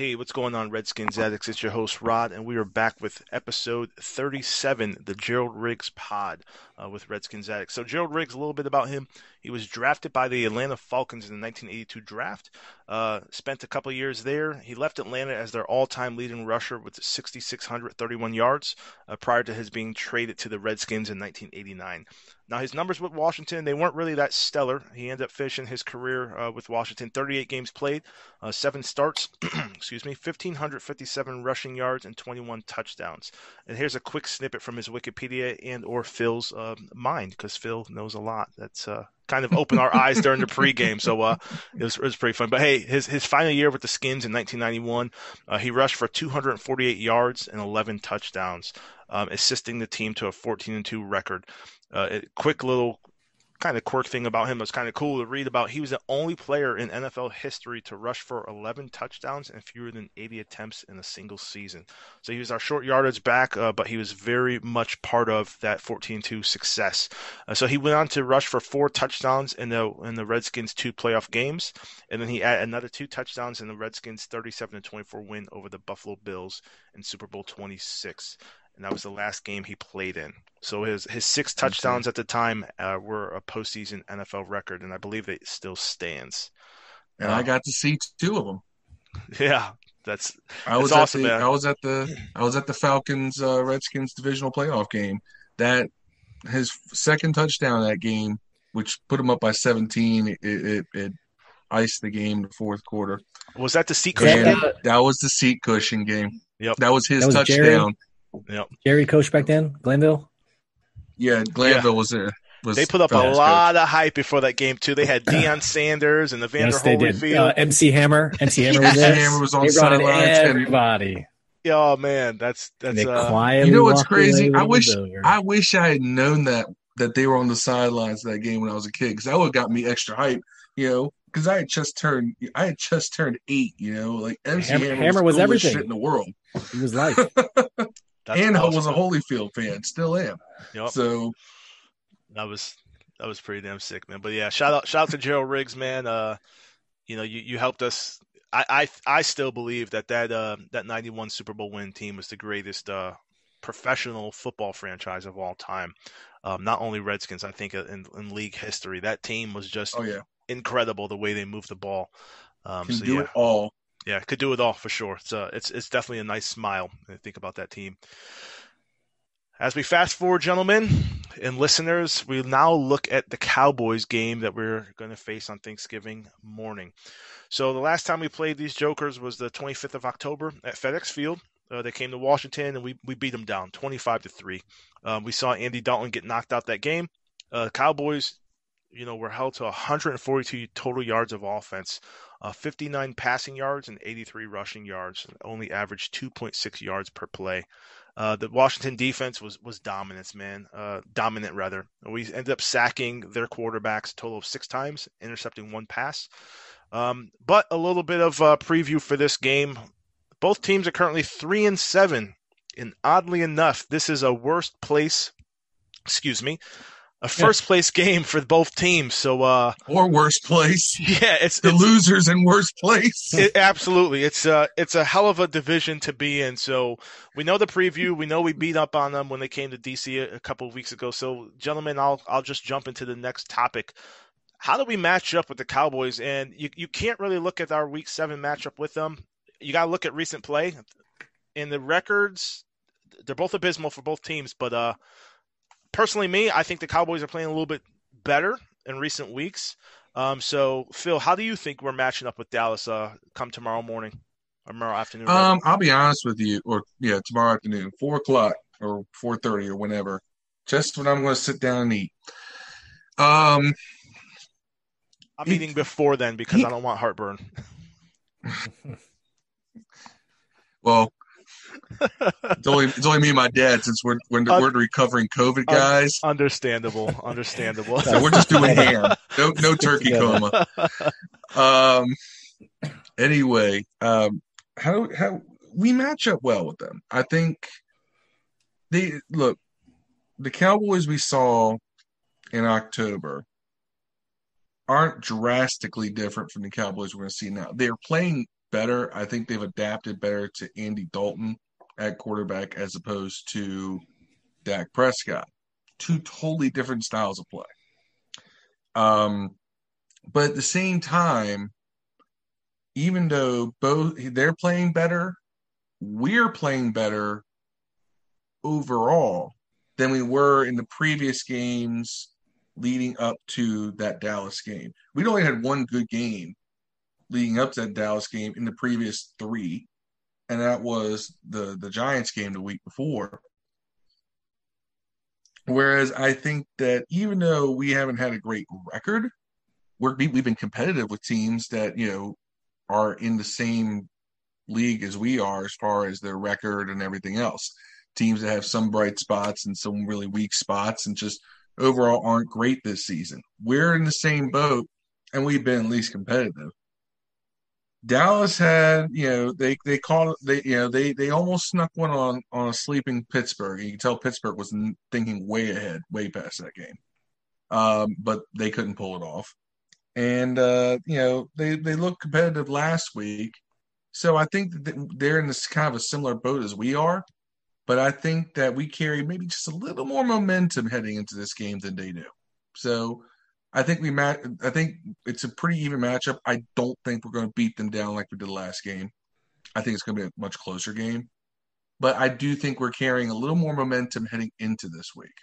Hey, what's going on, Redskins addicts? It's your host Rod, and we are back with episode 37, the Gerald Riggs Pod, uh, with Redskins addicts. So Gerald Riggs, a little bit about him. He was drafted by the Atlanta Falcons in the 1982 draft. Uh, spent a couple years there. He left Atlanta as their all-time leading rusher with 6,631 yards uh, prior to his being traded to the Redskins in 1989. Now his numbers with Washington they weren't really that stellar. He ended up finishing his career uh, with Washington 38 games played, uh, seven starts, excuse me, 1557 rushing yards and 21 touchdowns. And here's a quick snippet from his Wikipedia and or Phil's uh, mind because Phil knows a lot. That's uh, kind of opened our eyes during the pregame, so uh, it was it was pretty fun. But hey, his his final year with the Skins in 1991, uh, he rushed for 248 yards and 11 touchdowns, um, assisting the team to a 14 and 2 record. Uh, quick little kind of quirk thing about him was kind of cool to read about. He was the only player in NFL history to rush for 11 touchdowns and fewer than 80 attempts in a single season. So he was our short yardage back, uh, but he was very much part of that 14-2 success. Uh, so he went on to rush for four touchdowns in the in the Redskins two playoff games, and then he had another two touchdowns in the Redskins 37 24 win over the Buffalo Bills in Super Bowl 26 and that was the last game he played in. So his his six touchdowns at the time uh, were a postseason NFL record, and I believe it still stands. And uh, I got to see two of them. Yeah, that's I was that's awesome, at the, man. I was at the I was at the Falcons uh, Redskins divisional playoff game. That his second touchdown that game, which put him up by 17, it, it, it iced the game the fourth quarter. Was that the seat cushion game? That was the seat cushion game. Yep. That was his That was touchdown. Jerry? Yep. Jerry coach back then, Glanville. Yeah, Glanville Yeah. was there. Was They put up a Falcons lot of hype before that game too. They had Deion Sanders and the Vander yes, they did. Holyfield. Uh, MC Hammer. MC Hammer was there. Hammer was on they brought in sidelines and- everybody. oh man, that's that's uh, quietly You know what's crazy? I wish over. I wish I had known that that they were on the sidelines of that game when I was a kid because that would have got me extra hype. You know, because I had just turned I had just turned eight. You know, like MC Hammer- Hammer, Hammer was, was the coolest everything. shit in the world, he was like, that's and I was a Holyfield fan, still am. Yep. So that was that was pretty damn sick, man. But yeah, shout out shout out to Gerald Riggs, man. Uh, you know, you, you helped us. I, I I still believe that that uh that '91 Super Bowl win team was the greatest uh professional football franchise of all time. Um, not only Redskins, I think uh, in, in league history, that team was just oh yeah, incredible the way they moved the ball. Um, can so do yeah, it all. Yeah, could do it all for sure. It's uh, it's it's definitely a nice smile. you think about that team. As we fast forward, gentlemen and listeners, we now look at the Cowboys game that we're going to face on Thanksgiving morning. So the last time we played these Jokers was the 25th of October at FedEx Field. Uh, they came to Washington and we, we beat them down 25 to three. Um, we saw Andy Dalton get knocked out that game. Uh, Cowboys, you know, were held to 142 total yards of offense, uh, 59 passing yards and 83 rushing yards, and only averaged 2.6 yards per play. Uh, the Washington defense was was dominance, man. Uh, dominant rather. We ended up sacking their quarterbacks a total of six times, intercepting one pass. Um, but a little bit of uh, preview for this game. Both teams are currently three and seven, and oddly enough, this is a worst place. Excuse me, a first place game for both teams. So uh, Or worst place, yeah, it's the it's, losers in worst place. it, absolutely, it's a it's a hell of a division to be in. So we know the preview. We know we beat up on them when they came to DC a, a couple of weeks ago. So gentlemen, I'll I'll just jump into the next topic. How do we match up with the Cowboys? And you you can't really look at our Week Seven matchup with them. You got to look at recent play. and the records, they're both abysmal for both teams. But uh, personally, me, I think the Cowboys are playing a little bit better in recent weeks. Um, so, Phil, how do you think we're matching up with Dallas uh, come tomorrow morning or tomorrow afternoon? Um, I'll be honest with you, or yeah, tomorrow afternoon, four o'clock or four thirty or whenever. Just when I'm going to sit down and eat. Um, I'm he- eating before then because he- I don't want heartburn. well, it's only it's only me and my dad since we're we're, Uh, we're recovering COVID uh, guys. understandable, understandable. so we're just doing ham. No no turkey Together. coma. Um. Anyway, um, how how we match up well with them? I think they look the Cowboys we saw in October aren't drastically different from the Cowboys we're going to see now. They're playing better. I think they've adapted better to Andy Dalton at quarterback as opposed to Dak Prescott. Two totally different styles of play. Um, but at the same time, even though both they're playing better, we're playing better overall than we were in the previous games leading up to that Dallas game. We'd only had one good game leading up to that Dallas game in the previous three, and that was the the Giants game the week before. Whereas I think that even though we haven't had a great record, we're, we've been competitive with teams that you know are in the same league as we are as far as their record and everything else. Teams that have some bright spots and some really weak spots and just overall aren't great this season. We're in the same boat and we've been at least competitive. Dallas had, you know, they they called they you know they they almost snuck one on on a sleeping Pittsburgh. You can tell Pittsburgh was thinking way ahead, way past that game, um, but they couldn't pull it off. And uh, you know they they looked competitive last week, so I think that they're in this kind of a similar boat as we are. But I think that we carry maybe just a little more momentum heading into this game than they do. So I think we match. I think it's a pretty even matchup. I don't think we're going to beat them down like we did last game. I think it's going to be a much closer game. But I do think we're carrying a little more momentum heading into this week.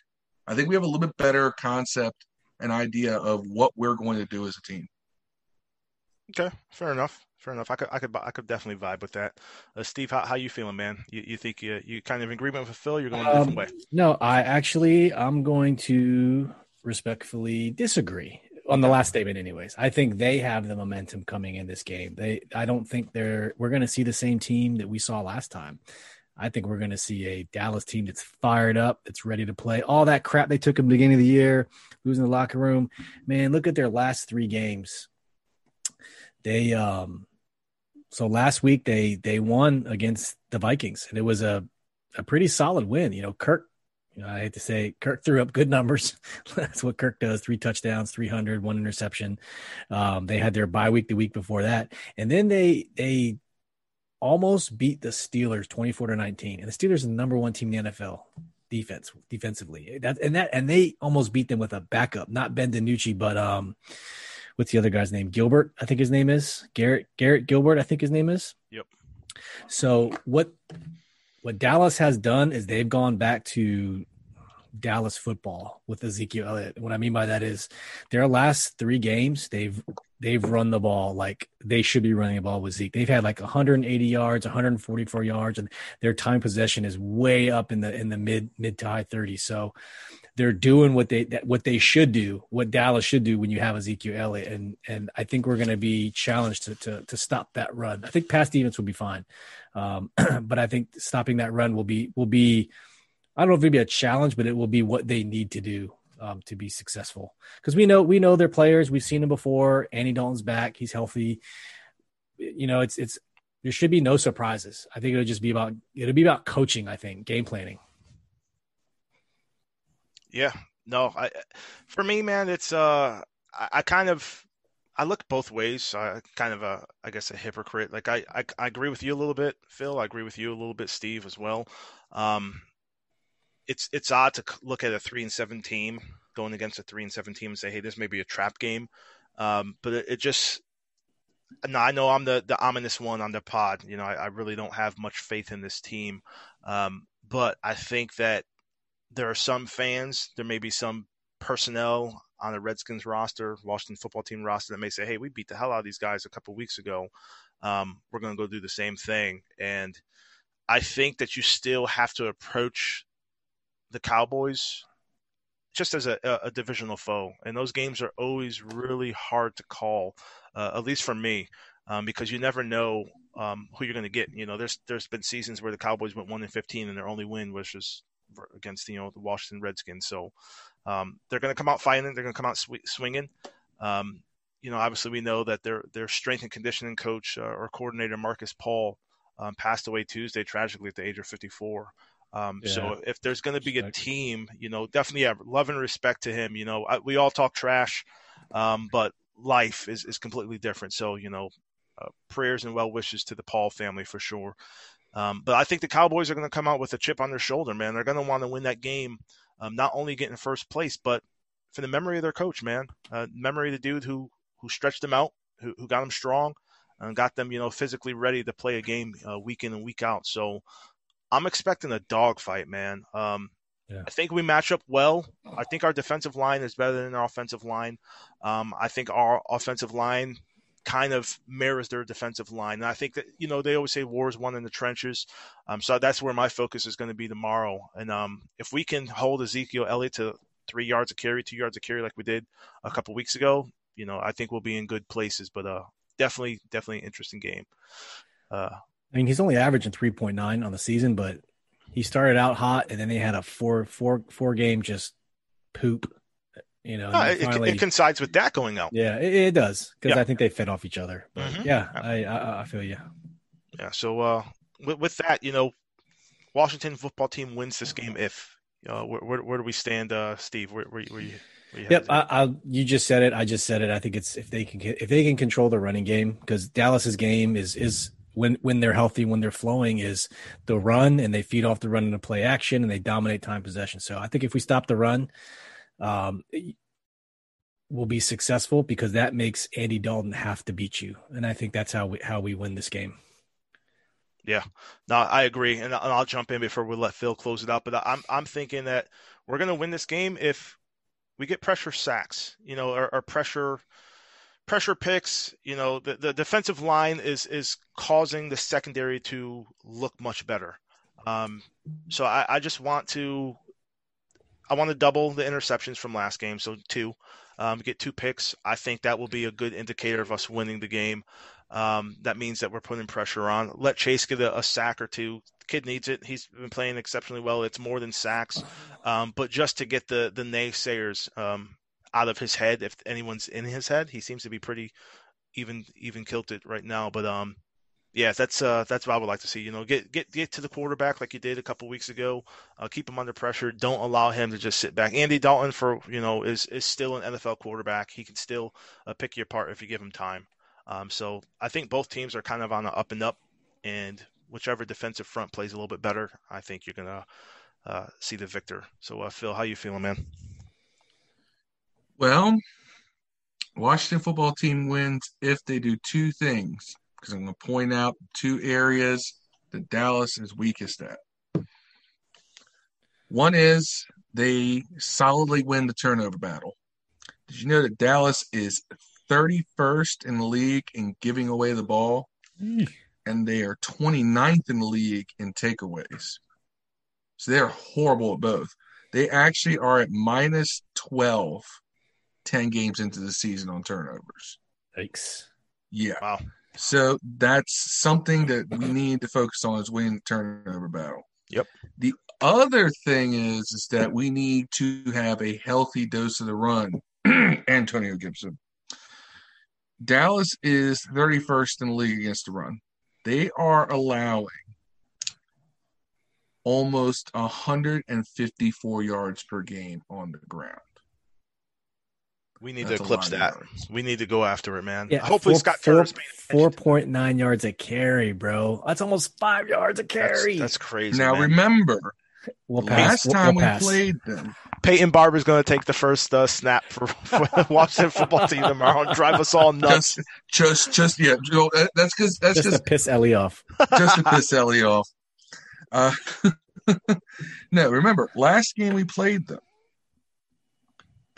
I think we have a little bit better concept and idea of what we're going to do as a team. Okay, fair enough. Fair enough. I could, I could, I could definitely vibe with that. Uh, Steve, how, how you feeling, man? You, you think you, you kind of in agreement with Phil? You're going a different um, way. No, I actually, I'm going to respectfully disagree on the last statement anyways. I think they have the momentum coming in this game. They i don't think they're we're going to see the same team that we saw last time. I think we're going to see a dallas team that's fired up that's ready to play. All that crap they took in the beginning of the year losing the locker room. Man look at their last three games. They um so last week they they won against the vikings and it was a a pretty solid win. You know kirk you know, I hate to say Kirk threw up good numbers. That's what Kirk does: three touchdowns, 300, one interception. Um, they had their bye week the week before that, and then they they almost beat the Steelers 24 to 19. And the Steelers are the number one team in the NFL defense defensively. That and that and they almost beat them with a backup, not Ben DiNucci, but um what's the other guy's name? Gilbert, I think his name is. Garrett Garrett Gilbert, I think his name is. Yep. So what what Dallas has done is they've gone back to Dallas football with Ezekiel Elliott. What I mean by that is their last three games, they've they've run the ball like they should be running the ball with Zeke. They've had like 180 yards, 144 yards, and their time possession is way up in the in the mid mid to high 30s. So they're doing what they what they should do, what Dallas should do when you have Ezekiel Elliott, and and I think we're going to be challenged to, to to stop that run. I think pass defense will be fine, um, but I think stopping that run will be will be. I don't know if it'll be a challenge, but it will be what they need to do um, to be successful. Because we know we know their players. We've seen them before. Andy Dalton's back. He's healthy. You know, it's it's there should be no surprises. I think it'll just be about it'll be about coaching. I think game planning. Yeah, no, I for me, man, it's uh, I, I kind of I look both ways. I kind of a, I guess, a hypocrite. Like I, I, I agree with you a little bit, Phil. I agree with you a little bit, Steve, as well. Um, it's it's odd to look at a three and seven team going against a three and seven team and say, hey, this may be a trap game. Um, but it, it, just, no, I know I'm the the ominous one on the pod. You know, I, I really don't have much faith in this team. Um, but I think that there are some fans, there may be some personnel on the Redskins roster, Washington football team roster that may say, "Hey, we beat the hell out of these guys a couple weeks ago. Um, we're going to go do the same thing." And I think that you still have to approach the Cowboys just as a, a, divisional foe, and those games are always really hard to call, uh, at least for me, um, because you never know um, who you're going to get. You know, there's there's been seasons where the Cowboys went one and fifteen, and their only win was just against you know the Washington Redskins. So um, they're going to come out fighting. They're going to come out sw- swinging. Um, you know, obviously we know that their their strength and conditioning coach uh, or coordinator Marcus Paul um, passed away Tuesday tragically at the age of 54. Um, yeah. So if there's going to be a team, you know, definitely have love and respect to him. You know, I, we all talk trash, um, but life is, is completely different. So, you know, uh, prayers and well wishes to the Paul family for sure. Um, but I think the Cowboys are going to come out with a chip on their shoulder, man. They're going to want to win that game, um, not only get in first place, but for the memory of their coach, man. Uh, memory of the dude who who stretched them out, who, who got them strong, and got them, you know, physically ready to play a game uh, week in and week out. So I'm expecting a dogfight, man. Um, yeah. I think we match up well. I think our defensive line is better than our offensive line. Um, I think our offensive line kind of mirrors their defensive line. And I think that, you know, they always say war is won in the trenches. Um, so that's where my focus is going to be tomorrow. And um, if we can hold Ezekiel Elliott to three yards of carry, two yards of carry like we did a couple weeks ago, you know, I think we'll be in good places. But uh, definitely, definitely an interesting game. Uh, I mean, he's only averaging 3.9 on the season, but he started out hot and then they had a four, four, four game just poop. You know, uh, finally, it, it, coincides with that going out. Yeah, it, it does because yeah. I think they fed off each other. But mm-hmm. yeah, I, I, I feel you. Yeah. So uh, with, with that, you know, Washington football team wins this game if uh, where, where, where, do we stand, uh, Steve? Where, where, where you? you yep, I, I, you just said it. I just said it. I think it's if they can if they can control the running game because Dallas's game is is when when they're healthy, when they're flowing, is the run and they feed off the run into play action and they dominate time possession. So I think if we stop the run, um, will be successful because that makes Andy Dalton have to beat you, and I think that's how we how we win this game. Yeah, no, I agree, and I'll jump in before we let Phil close it out. But I'm I'm thinking that we're going to win this game if we get pressure sacks, you know, or, or pressure pressure picks. You know, the the defensive line is is causing the secondary to look much better. Um, so I, I just want to I want to double the interceptions from last game, so two um, get two picks. I think that will be a good indicator of us winning the game. Um, that means that we're putting pressure on. Let Chase get a, a, sack or two. The kid needs it. He's been playing exceptionally well. It's more than sacks, um, but just to get the the naysayers um, out of his head, if anyone's in his head, he seems to be pretty even even kilted right now. But um, yeah, that's uh, that's what I would like to see. You know, get get get to the quarterback like you did a couple weeks ago. Uh, keep him under pressure. Don't allow him to just sit back. Andy Dalton, for you know, is is still an NFL quarterback. He can still uh, pick you apart if you give him time. Um, so I think both teams are kind of on the up and up, and whichever defensive front plays a little bit better, I think you're gonna uh, see the victor. So uh, Phil, how you feeling, man? Well, Washington football team wins if they do two things because I'm going to point out two areas that Dallas is weakest at. One is they solidly win the turnover battle. Did you know that Dallas is 31st in the league in giving away the ball? Mm. And they are 29th in the league in takeaways. So they're horrible at both. They actually are at minus 12, 10 games into the season on turnovers. Thanks. Yeah. Wow. So that's something that we need to focus on is winning the turnover battle. Yep. The other thing is is that we need to have a healthy dose of the run. Antonio Gibson. Dallas is 31st in the league against the run. They are allowing almost 154 yards per game on the ground. We need That's to eclipse that. Yards. We need to go after it, man. Yeah, Hopefully, four, Scott Turner's four point nine yards a carry, bro. That's almost five yards a carry. That's, that's crazy. Now man. remember, we'll last time we'll, we played them, Peyton Barber's going to take the first uh, snap for, for the Washington football team tomorrow and drive us all nuts. Just, just, just yeah. Joe, that's because that's just to piss Ellie off. Just to piss Ellie off. Uh, no, remember last game we played them.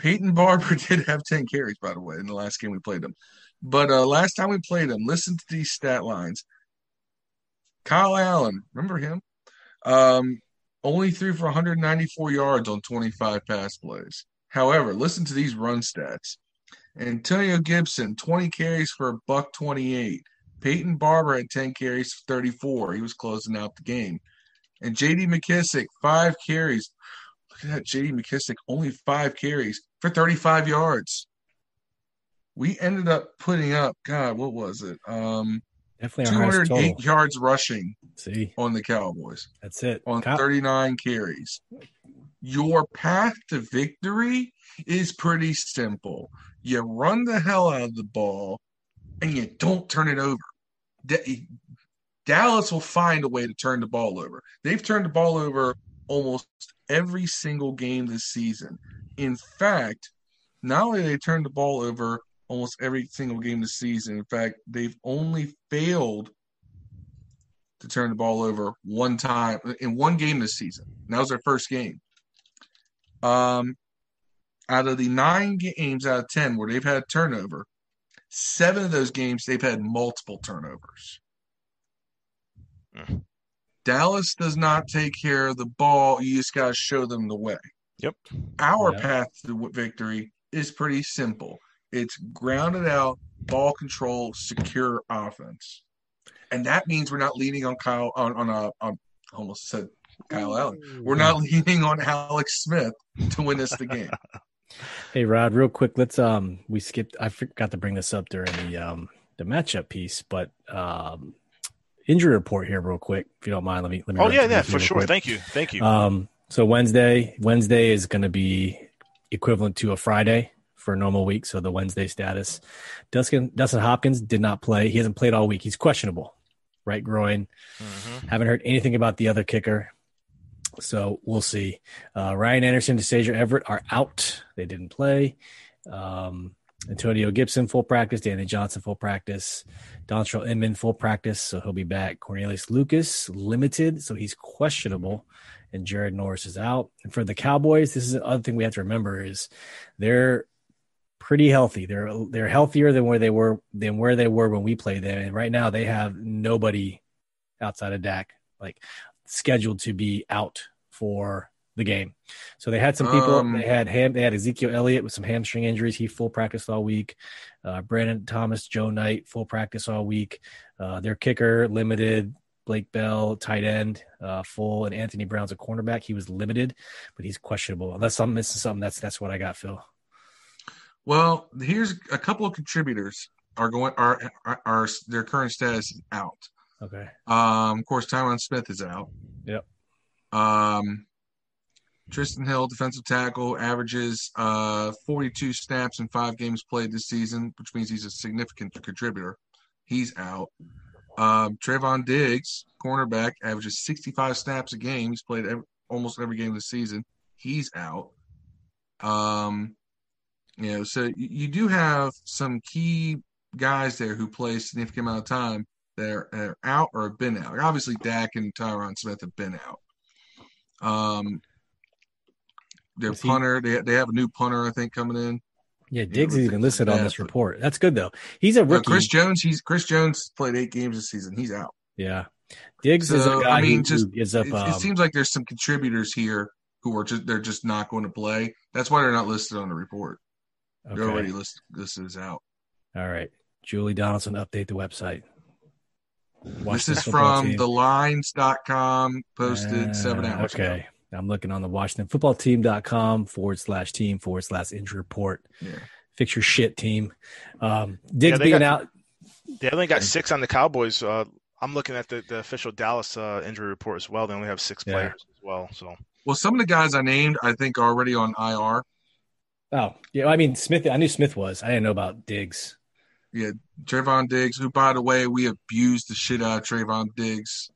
Peyton Barber did have 10 carries, by the way, in the last game we played them. But uh, last time we played them, listen to these stat lines. Kyle Allen, remember him? Um, only threw for 194 yards on 25 pass plays. However, listen to these run stats. Antonio Gibson, 20 carries for a buck 28. Peyton Barber had 10 carries for 34. He was closing out the game. And JD McKissic, five carries. Look at that, JD McKissic, only five carries for 35 yards. We ended up putting up, God, what was it? Um, Definitely 208 yards rushing See. on the Cowboys. That's it. On Cow- 39 carries. Your path to victory is pretty simple. You run the hell out of the ball and you don't turn it over. D- Dallas will find a way to turn the ball over. They've turned the ball over almost every single game this season. In fact, not only they turned the ball over almost every single game this season, in fact, they've only failed to turn the ball over one time in one game this season. And that was their first game. Um, out of the nine games out of ten where they've had a turnover, seven of those games they've had multiple turnovers. Mm. Dallas does not take care of the ball. You just got to show them the way. Yep. Our Yeah. path to victory is pretty simple. It's grounded out, ball control, secure offense, and that means we're not leaning on Kyle on on a on almost said Kyle Allen. We're not leaning on Alex Smith to win us the game. Hey Rod, real quick, let's um we skipped I forgot to bring this up during the um the matchup piece, but um injury report here real quick, if you don't mind. Let me let me Oh yeah, yeah, for sure. quick. Thank you, thank you. Um so Wednesday, Wednesday is gonna be equivalent to a Friday for a normal week, so the Wednesday status. Dustin Dustin Hopkins did not play. He hasn't played all week. He's questionable. Right groin. Mhm. Haven't heard anything about the other kicker. So we'll see. Uh, Ryan Anderson, Deshazor Everett are out. They didn't play. Um, Antonio Gibson, full practice. Danny Johnson, full practice. Dontrelle Inman, full practice. So he'll be back. Cornelius Lucas, limited. So he's questionable. And Jared Norris is out. And for the Cowboys, this is the other thing we have to remember is they're pretty healthy. They're they're healthier than where they were than where they were when we played them. And right now they have nobody outside of Dak like scheduled to be out for the game. So they had some people. Um, they had ham. They had Ezekiel Elliott with some hamstring injuries. He full practice all week. Uh, Brandon Thomas, Joe Knight, full practice all week. Uh, their kicker limited. Blake Bell, tight end, uh, full, and Anthony Brown's a cornerback. He was limited, but he's questionable. Unless I'm missing something, that's that's what I got, Phil. Well, here's a couple of contributors are going are are, are their current status is out. Okay. Um, of course, Tyron Smith is out. Yep. Um, Trysten Hill, defensive tackle, averages uh 42 snaps in five games played this season, which means he's a significant contributor. He's out. Um, Trevon Diggs, cornerback, averages 65 snaps a game. He's played every, almost every game this season. He's out. Um, you know, so you, do have some key guys there who play a significant amount of time that are, are out or have been out. Obviously, Dak and Tyron Smith have been out. Um, their Was he- punter, they they have a new punter, I think, coming in. Yeah, Diggs is even listed on this report. That's good though. He's a rookie. Chris Jones, he's Chris Jones played eight games this season. He's out. yeah, Diggs is a guy I mean, who, just- who gives up. It, um, it seems like there's some contributors here who are just they're just not going to play. That's why they're not listed on the report. They're already listed This is out. All right, Julie Donaldson, update the website. Watch this is from team. thelines.com, posted seven Uh, hours ago. Okay. I'm looking on the Washington football team.com forward slash team forward slash injury report. Yeah. Fix your shit team. Um, Diggs Yeah, being got- out. They only got six on the Cowboys. Uh, I'm looking at the, the official Dallas uh, injury report as well. They only have six Yeah. players as well. So Well, some of the guys I named, I think, are already on IR. Oh, yeah. I mean, Smith, I knew Smith was. I didn't know about Diggs. Yeah, Trevon Diggs, who, by the way, we abused the shit out of Trevon Diggs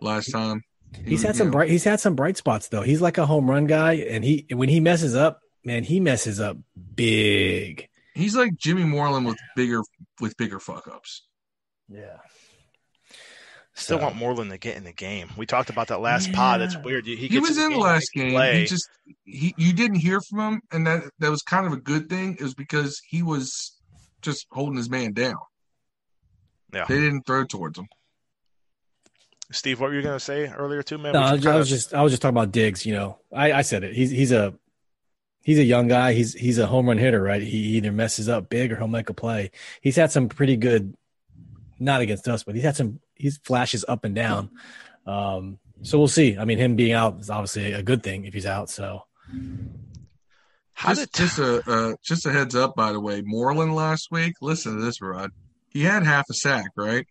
last time. He He's had some bright. He's had some bright spots though. He's like a home run guy, and he when he messes up, man, he messes up big. He's like Jimmy Moreland with bigger with bigger fuck ups. Yeah. still So- want Moreland to get in the game. We talked about that last pod. It's Yeah. weird. He, He, was in the last game. play. He just he you didn't hear from him, and that that was kind of a good thing. It was because he was just holding his man down. Yeah. They didn't throw towards him. Steve, what were you going to say earlier too, man? No, I was, I kinda- was just I was just talking about Diggs. You know, I, I said it. He's he's a he's a young guy. He's he's a home run hitter, right? He either messes up big or he'll make a play. He's had some pretty good, not against us, but he's had some he's flashes up and down. Um, so we'll see. I mean, him being out is obviously a good thing if he's out. So How just, did just a uh, just a heads up, by the way. Moreland last week. Listen to this, Rod. He had half a sack, right?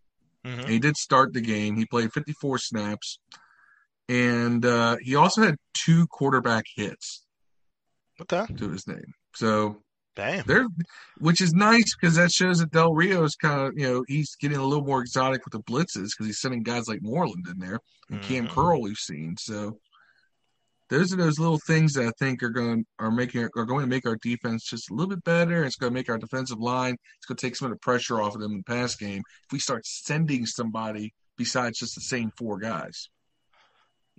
Mhm. He did start the game. He played 54 snaps, and uh, he also had two quarterback hits okay? to his name. So Bam. They're, which is nice because that shows that Del Rio is kind of, you know, he's getting a little more exotic with the blitzes because he's sending guys like Moreland in there and Cam Mhm. Curl we've seen. So those are those little things that I think are going are making are going to make our defense just a little bit better. It's going to make our defensive line. It's going to take some of the pressure off of them in the pass game if we start sending somebody besides just the same four guys.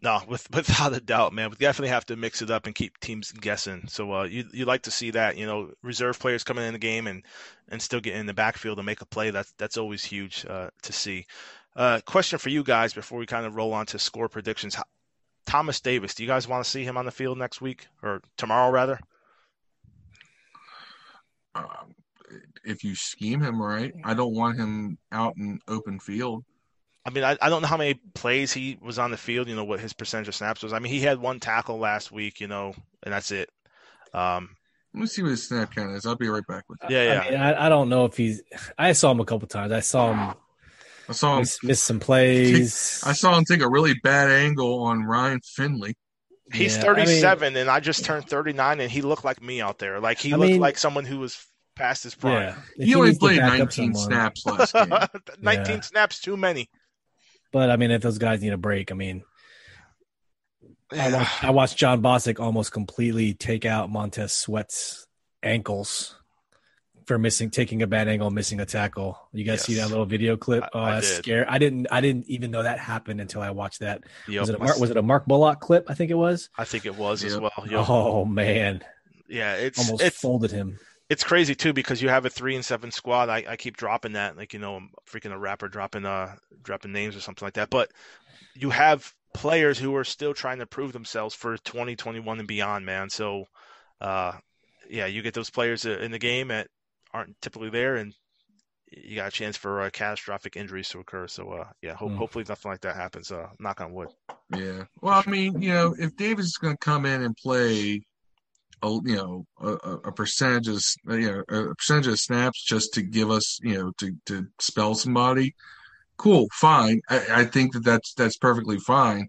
No, with, without a doubt, man. We definitely have to mix it up and keep teams guessing. So uh, you you like to see that, you know, reserve players coming in the game and and still get in the backfield and make a play. That's that's always huge uh, to see. Uh, question for you guys before we kind of roll on to score predictions. How, Thomas Davis, do you guys want to see him on the field next week or tomorrow rather? Um, if you scheme him right, I don't want him out in open field. I mean, I, I don't know how many plays he was on the field, you know, what his percentage of snaps was. I mean, he had one tackle last week, you know, and that's it. Um, Let me see what his snap count is. I'll be right back with you. Yeah, yeah. I, mean, I, I don't know if he's. I saw him a couple times. I saw him I saw him. miss, miss some plays. I saw him take a really bad angle on Ryan Finley. He's Yeah, I mean- 37, and I just turned 39, and he looked like me out there. Like he I looked mean- like someone who was past his prime. Yeah, If He only played 19 snaps last game. 19 Yeah. snaps too many. But I mean, if those guys need a break, I mean, I watched, I watched Jon Bostic almost completely take out Montez Sweat's ankles for missing, taking a bad angle, missing a tackle. You guys see that little video clip? I- oh, I that's did. scary. I didn't, I didn't even know that happened until I watched that. Yep. Was it a Mark, was it a Mark Bullock clip? I think it was. I think it was as well. Yep. Oh man, Yeah, it's almost it's folded him. it's crazy too because you have a three and seven squad. I, I keep dropping that, like you know, I'm freaking a rapper dropping uh dropping names or something like that. But you have players who are still trying to prove themselves for 2021 and beyond, man. So, uh, yeah, you get those players in the game that aren't typically there, and you got a chance for uh, catastrophic injuries to occur. So, uh, yeah, Mm. hopefully nothing like that happens. Uh, knock on wood. Yeah. Well, I mean, you know, if Davis is going to come in and play, a, you know, a, a- percentage of, you know, a percentage of snaps just to give us, you know, to to spell somebody, cool, fine. I, I think that that's that's perfectly fine.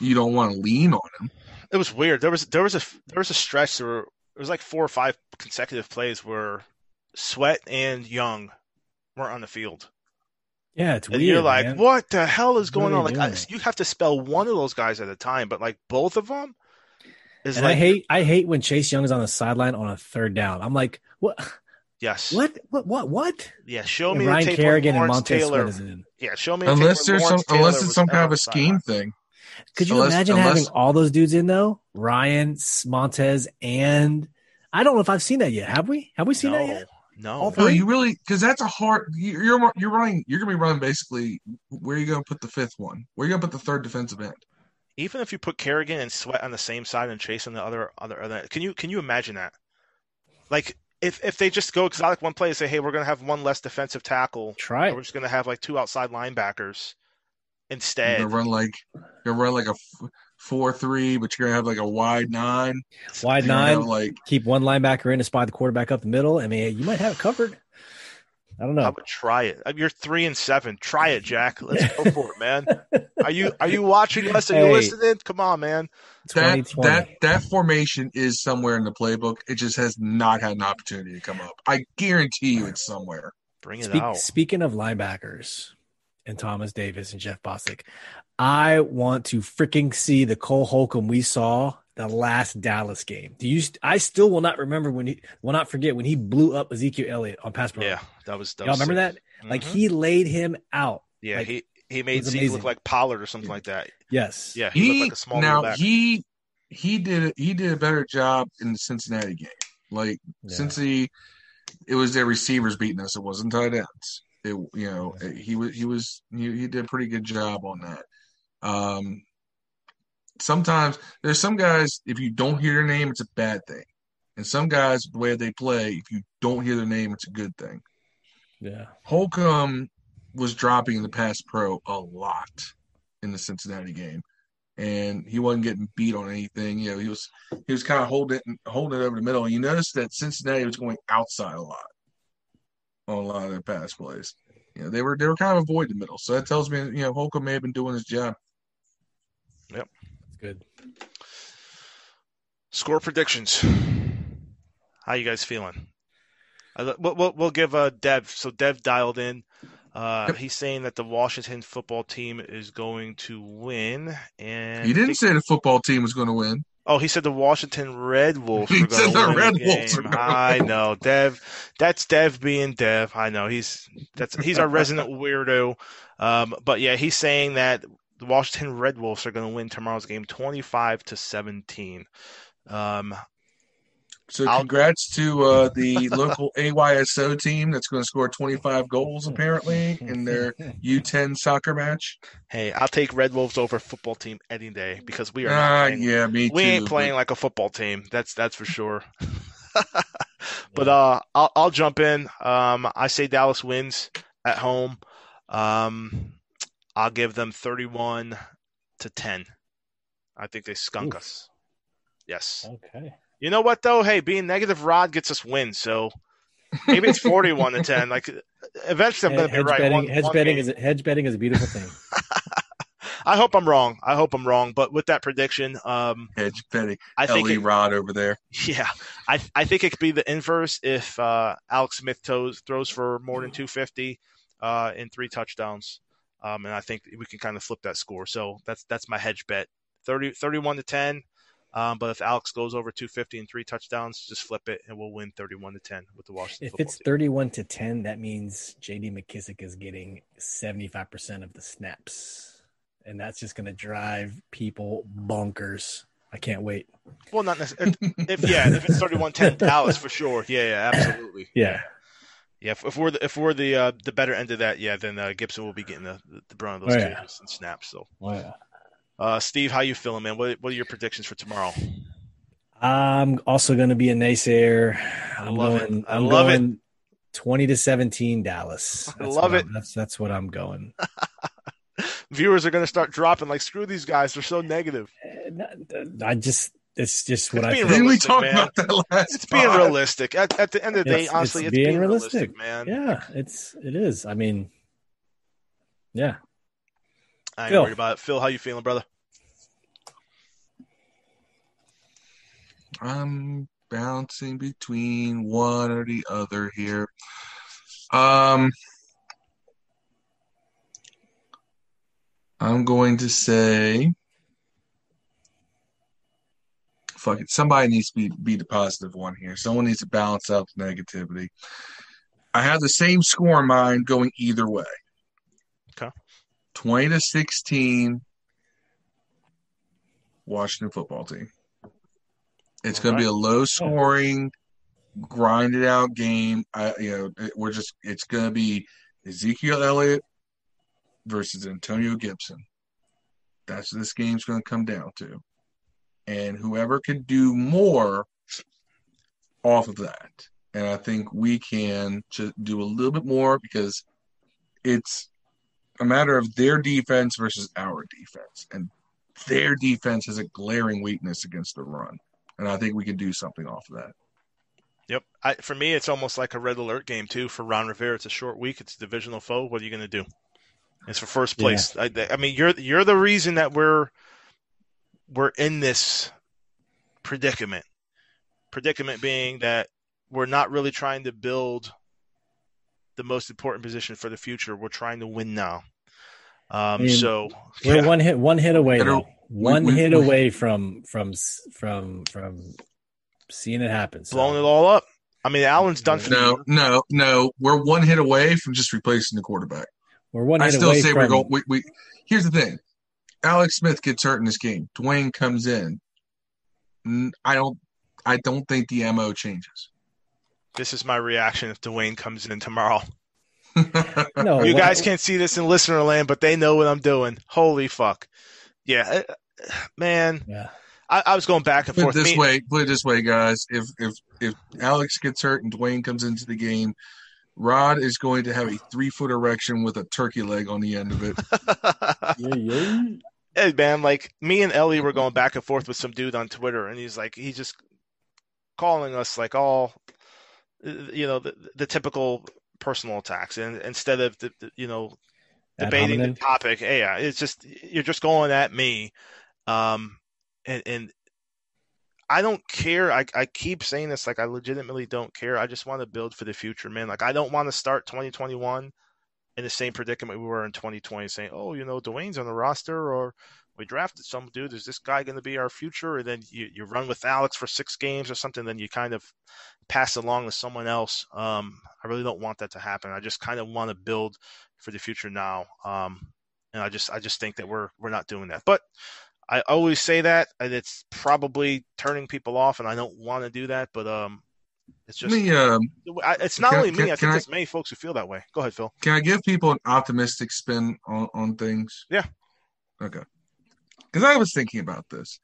You don't want to lean on him. It was weird. There was there was a there was a stretch there were there was like four or five consecutive plays where Sweat and Young weren't on the field. Yeah, it's And weird. you're like, man. what the hell is going on? Like, I, you have to spell one of those guys at a time, but like both of them is And like, I hate, I hate when Chase Young is on the sideline on a third down. I'm like, what, yes, what, what, what, what? yeah. Show And me the Ryan tape Kerrigan where and Lawrence Montez Taylor. Sweat is in. Yeah, show me the Unless tape where there's some Lawrence unless it's some kind of a scheme thing. Could you Unless- imagine unless- having all those dudes in though? Ryan, Montez, and I don't know if I've seen that yet. Have we? Have we seen that yet? No. Oh, All No, you really because that's a hard. you- You're you're running. You're gonna be running basically. Where are you gonna put the fifth one? Where are you gonna put the third defensive end? Even if you put Kerrigan and Sweat on the same side and Chase on the other other, other can you can you imagine that? Like if if they just go exotic one play and say, hey, we're gonna have one less defensive tackle, Try we're just gonna have like two outside linebackers You're instead. gonna run like you're gonna run like a f- four three, but you're gonna have like a wide nine. Wide You're gonna have, nine. like Keep one linebacker in to spy the quarterback up the middle. I mean, you might have it covered. I don't know. I know. would try it. You're three and seven. Try it, Jack. Let's go for it, man. Are you are you watching us? Are you Hey. listening? Come on, man. that that that formation is somewhere in the playbook. It just has not had an opportunity to come up. I guarantee you, it's somewhere. Bring it Speak, out. speaking of linebackers and Thomas Davis and Jeff Bostic, I want to freaking see the Cole Holcomb we saw the last Dallas game. Do you? I still will not remember when he will not forget when he blew up Ezekiel Elliott on pass pro. Yeah, that was. That y'all remember sick. that? Like Mhm. he laid him out. yeah, like, he he made Zeke amazing. look like Pollard or something like that. Yes. Yeah, he, He, looked like a small now back. he he did he did a better job in the Cincinnati game. Like Yeah. since he it was their receivers beating us, it wasn't tight ends. It you know he was he was he, he did a pretty good job on that. Um, sometimes there's some guys if you don't hear their name, it's a bad thing, and some guys the way they play, if you don't hear their name, it's a good thing. Yeah. Holcomb was dropping the pass pro a lot in the Cincinnati game, and he wasn't getting beat on anything. You know, he was he was kind of holding it holding it over the middle. And you notice that Cincinnati was going outside a lot on a lot of their pass plays. You know, they were they were kind of avoiding the middle. So that tells me, you know, Holcomb may have been doing his job. Yep, that's good. Score predictions. How you guys feeling? We'll, we'll, we'll give uh, Dev. So Dev dialed in. Uh, Yep. He's saying that the Washington football team is going to win, and He didn't think- say the football team was going to win. Oh, he said the Washington Red Wolves He said the Red the Wolves I know, Dev. That's Dev being Dev. I know he's that's he's our resident weirdo. Um, but yeah, he's saying that the Washington Red Wolves are going to win tomorrow's game, twenty-five to seventeen. Um, So I'll- congrats to uh, the local AYSO team that's going to score 25 goals apparently in their U10 soccer match. hey, I'll take Red Wolves over football team any day because we are not Ah, playing yeah, me we too. ain't playing like a football team. That's that's for sure. but uh, I'll I'll jump in. Um, I say Dallas wins at home. Um, I'll give them thirty-one to ten. I think they skunk Oof. us. Yes. Okay. You know what though? Hey, being negative rod gets us wins. So maybe it's forty-one to ten. Like eventually, I'm going to be hedge right. betting, One- hedge one betting game. is a, hedge betting is a beautiful thing. I hope I'm wrong. I hope I'm wrong. But with that prediction, um, Hedge betting. I think it, Rod over there. Yeah, I I think it could be the inverse if uh, Alex Smith throws throws for more than 250 uh, in three touchdowns, um, and I think we can kind of flip that score. So that's that's my hedge bet 30, 31 to 10. Um, but if Alex goes over 250 and three touchdowns, just flip it and we'll win 31 to 10 with the Washington If it's team. 31 to 10, that means JD McKissic is getting 75% of the snaps. And that's just going to drive people bonkers. I can't wait. Well, not necessarily. If, if yeah, if it's 31-10 Dallas for sure. Yeah, yeah, absolutely. Yeah. Yeah, if, if we're the, if we're the uh, the better end of that, yeah, then uh, Gibson will be getting the, the brunt of those Oh, yeah. and snaps. So. Oh, yeah. Uh, Steve, how you feeling, man? What what are your predictions for tomorrow? I'm also going to be a naysayer. I I'm love it. going, I I'm love it. 20 to 17 Dallas. I love it. I'm- That's, that's what I'm going. Viewers are going to start dropping like, screw these guys. They're so negative. Eh, I just, it's just what It's I being think. Didn't we realistic, talk about that last It's being pod? realistic. At, at the end of the day, It's- honestly, it's it's, being being, realistic, realistic. man. Yeah, it's, it is. I mean, yeah. I ain't Phil. worried about it. Phil, how you feeling, brother? I'm bouncing between one or the other here. Um, I'm going to say, fuck it. Somebody needs to be, be the positive one here. Someone needs to balance out the negativity. I have the same score in mind going either way. Okay. 20 to 16, Washington football team. It's going to be a low scoring, grinded out game. I, you know, it- we're just, it's going to be Ezekiel Elliott versus Antonio Gibson. That's what this game's going to come down to. And whoever can do more off of that. And I think we can just do a little bit more because it's a matter of their defense versus our defense. And their defense has a glaring weakness against the run. And I think we can do something off of that. Yep. I, for me, it's almost like a red alert game too. For Ron Rivera, it's a short week. It's a divisional foe. What are you going to do? It's for first place. I, I mean, you're you're the reason that we're we're in this predicament. Predicament being that we're not really trying to build the most important position for the future. We're trying to win now. Um, mean, so We're yeah. one hit, one hit away. Better- Though. One we- hit we- away from from from from seeing it happen. So. blowing it all up. I mean, Allen's done for the No, year. no, no. We're one hit away from just replacing the quarterback. We're one I hit still away say from. we're going. We, we here's the thing: Alex Smith gets hurt in this game. Dwayne comes in. I don't. I don't think the mo changes. This is my reaction if Dwayne comes in tomorrow. no, you what- guys can't see this in listener land, but they know what I'm doing. Holy fuck. Yeah, uh, man, Yeah. I, I was going back and put forth. this Me- way. Put it this way, guys. If if if Alex gets hurt and Dwayne comes into the game, Rod is going to have a three foot erection with a turkey leg on the end of it. Yeah, yeah. hey, man, like me and Ellie were going back and forth with some dude on Twitter, and he's like, he's just calling us like all, uh, you know, the, the typical personal attacks, and instead of the, the you know debating the topic. Yeah, it's just you're just going at me, um, and and I don't care. I, I keep saying this, like I legitimately don't care. I just want to build for the future, man. Like I don't want to start 2021 in the same predicament we were in 2020, saying, "Oh, you know, Dwayne's on the roster, or we drafted some dude. Is this guy going to be our future?" And then you, you run with Alex for six games or something, then you kind of pass along to someone else. Um, I really don't want that to happen. I just kind of want to build for the future now. Um, and I just I just think that we're we're not doing that. But I always say that, and it's probably turning people off, and I don't want to do that. But um, it's just me, um, I, it's not only me. can- I think there's many folks who feel that way. Go ahead, Phil. Can I give people an optimistic spin on, on things? Yeah. Okay. Because I was thinking about this.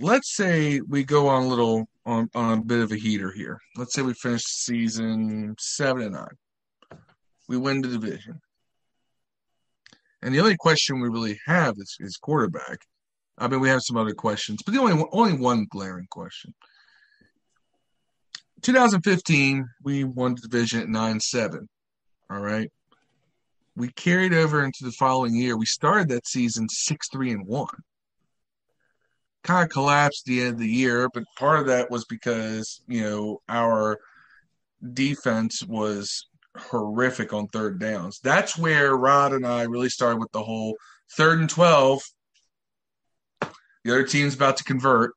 Let's say we go on a little on, on a bit of a heater here. Let's say we finish season seven and nine. We win the division. And the only question we really have is, is quarterback. I mean, we have some other questions, but the only only one glaring question. 2015, we won the division at 9 7. All right. We carried over into the following year. We started that season 6 3 and 1. Kind of collapsed the end of the year, but part of that was because, you know, our defense was horrific on third downs. That's where Rod and I really started with the whole third and 12. The other team's about to convert.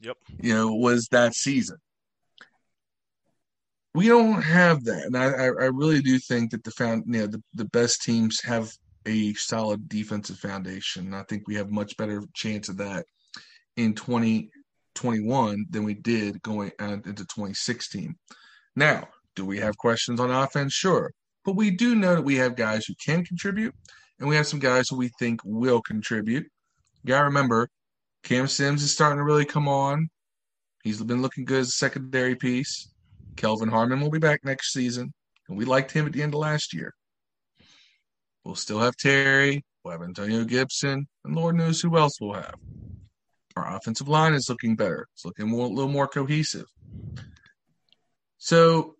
Yep. You know, was that season we don't have that, and I, I, really do think that the found, you know, the, the best teams have a solid defensive foundation. I think we have much better chance of that in 2021 than we did going into 2016. Now, do we have questions on offense? Sure, but we do know that we have guys who can contribute, and we have some guys who we think will contribute. You gotta remember, Cam Sims is starting to really come on. He's been looking good as a secondary piece. Kelvin Harmon will be back next season, and we liked him at the end of last year. We'll still have Terry, we'll have Antonio Gibson, and Lord knows who else we'll have. Our offensive line is looking better. It's looking more, a little more cohesive. So,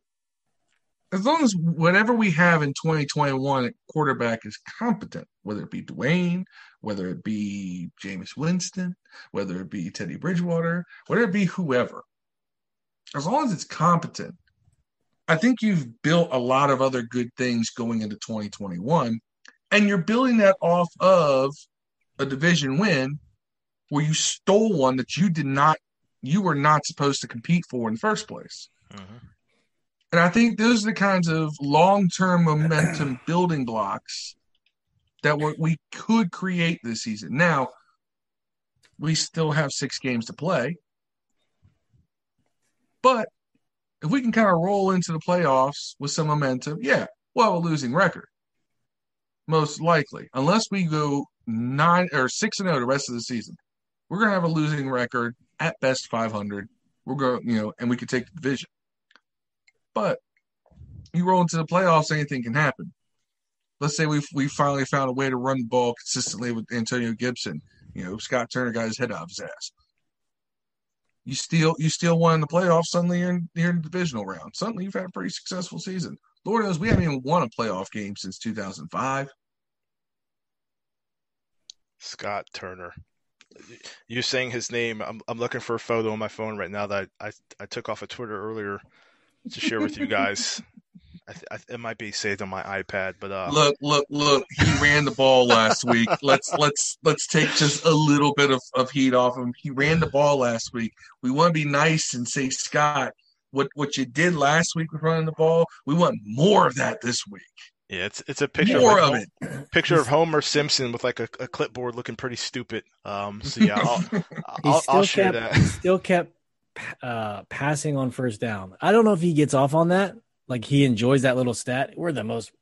as long as whatever we have in 2021 at quarterback is competent, whether it be Dwayne, whether it be Jameis Winston, whether it be Teddy Bridgewater, whether it be whoever, as long as it's competent, I think you've built a lot of other good things going into 2021. And you're building that off of a division win where you stole one that you did not, you were not supposed to compete for in the first place. Mm-hmm. And I think those are the kinds of long term momentum building blocks that we could create this season. Now, we still have six games to play. But if we can kind of roll into the playoffs with some momentum, yeah, well, a losing record. Most likely. Unless we go nine or six and zero the rest of the season. We're gonna have a losing record at best five hundred. We're going, you know, and we could take the division. But you roll into the playoffs, anything can happen. Let's say we we finally found a way to run the ball consistently with Antonio Gibson. You know, Scott Turner got his head off his ass. You still you still won in the playoffs. Suddenly you're in, you're in the divisional round. Suddenly you've had a pretty successful season. Lord knows we haven't even won a playoff game since 2005. Scott Turner. You saying his name? I'm I'm looking for a photo on my phone right now that I I, I took off of Twitter earlier to share with you guys. I, th- I, it might be saved on my iPad, but uh, Look, look, look! He ran the ball last week. Let's let's let's take just a little bit of, of heat off him. He ran the ball last week. We want to be nice and say, Scott, what what you did last week with running the ball, we want more of that this week. yeah, it's it's a picture more of, of it. picture of Homer Simpson with like a, a clipboard looking pretty stupid. Um, so yeah, I'll He I'll, still I'll share kept that. still kept uh, passing on first down. I don't know if he gets off on that. Like he enjoys that little stat. We're the most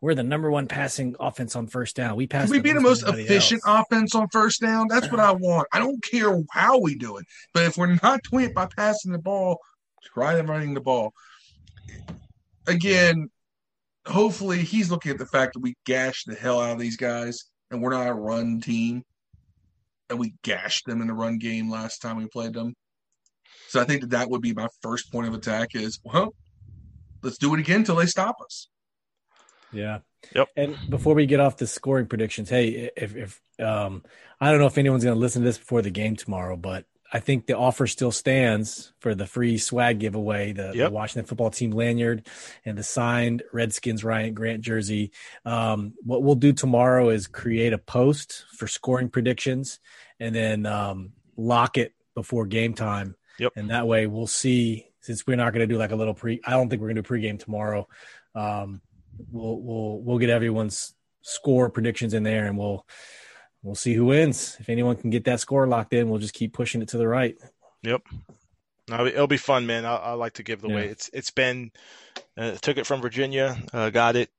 we're the number one passing offense on first down. We pass. Can we be the most efficient else. offense on first down? That's what I want. I don't care how we do it, but if we're not doing it by passing the ball, try them running the ball. Again, hopefully he's looking at the fact that we gashed the hell out of these guys, and we're not a run team, and we gashed them in the run game last time we played them. So I think that that would be my first point of attack. Is well, let's do it again until they stop us. Yeah. Yep. And before we get off the scoring predictions, hey, if if um I don't know if anyone's going to listen to this before the game tomorrow, but I think the offer still stands for the free swag giveaway, the, Yep. the Washington football team lanyard and the signed Redskins Ryan Grant jersey. Um, what we'll do tomorrow is create a post for scoring predictions and then um, lock it before game time. Yep. And that way we'll see, since we're not going to do like a little pre, I don't think we're going to do pregame tomorrow. Um, we'll, we'll, we'll get everyone's score predictions in there and we'll, we'll see who wins. If anyone can get that score locked in, we'll just keep pushing it to the right. Yep. No, it'll be fun, man. I, I like to give away. Yeah. It's it's been uh, took it from Virginia, uh, got it.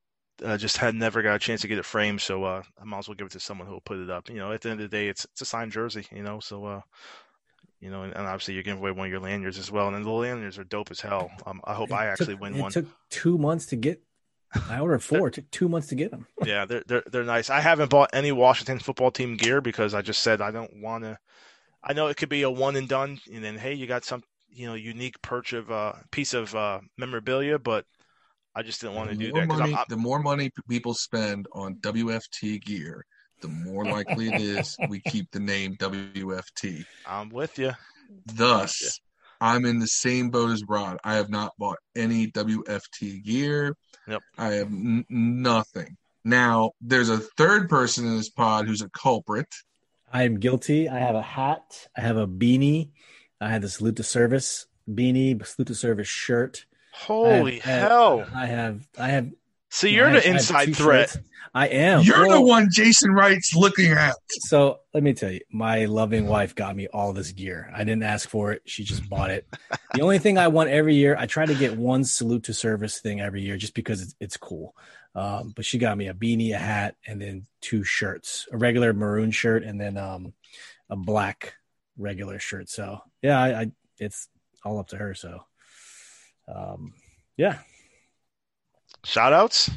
Uh, just had never got a chance to get it framed, so uh, I might as well give it to someone who will put it up. You know, at the end of the day, it's it's a signed jersey. You know, so uh, you know, and, and obviously you're giving away one of your lanyards as well, and then the lanyards are dope as hell. Um, I hope It I actually took- win it one. It took two months to get. I ordered four. It took two months to get them. Yeah, they're they're they're nice. I haven't bought any Washington football team gear because I just said I don't want to. I know it could be a one and done, and then hey, you got some you know unique perch of uh piece of uh memorabilia, but I just didn't want to do more that money, I'm, I'm the more money people spend on WFT gear, the more likely it is we keep the name WFT. I'm with you. Thus, I'm in the same boat as Rod. I have not bought any WFT gear. Yep. I have n- nothing. Now, there's a third person in this pod who's a culprit. I am guilty. I have a hat. I have a beanie. I have the salute to service beanie, salute to service shirt. Holy I have- hell! I have. I have. So you're I the have- I have inside threat. shirts. I am. You're Well, the one Jason Wright's looking at. So let me tell you, my loving wife got me all this gear. I didn't ask for it; she just bought it. the only thing I want every year, I try to get one salute to service thing every year, just because it's, it's cool. Um, but she got me a beanie, a hat, and then two shirts: a regular maroon shirt, and then um, a black regular shirt. So yeah, I, I it's all up to her. So um, yeah, Shout outs?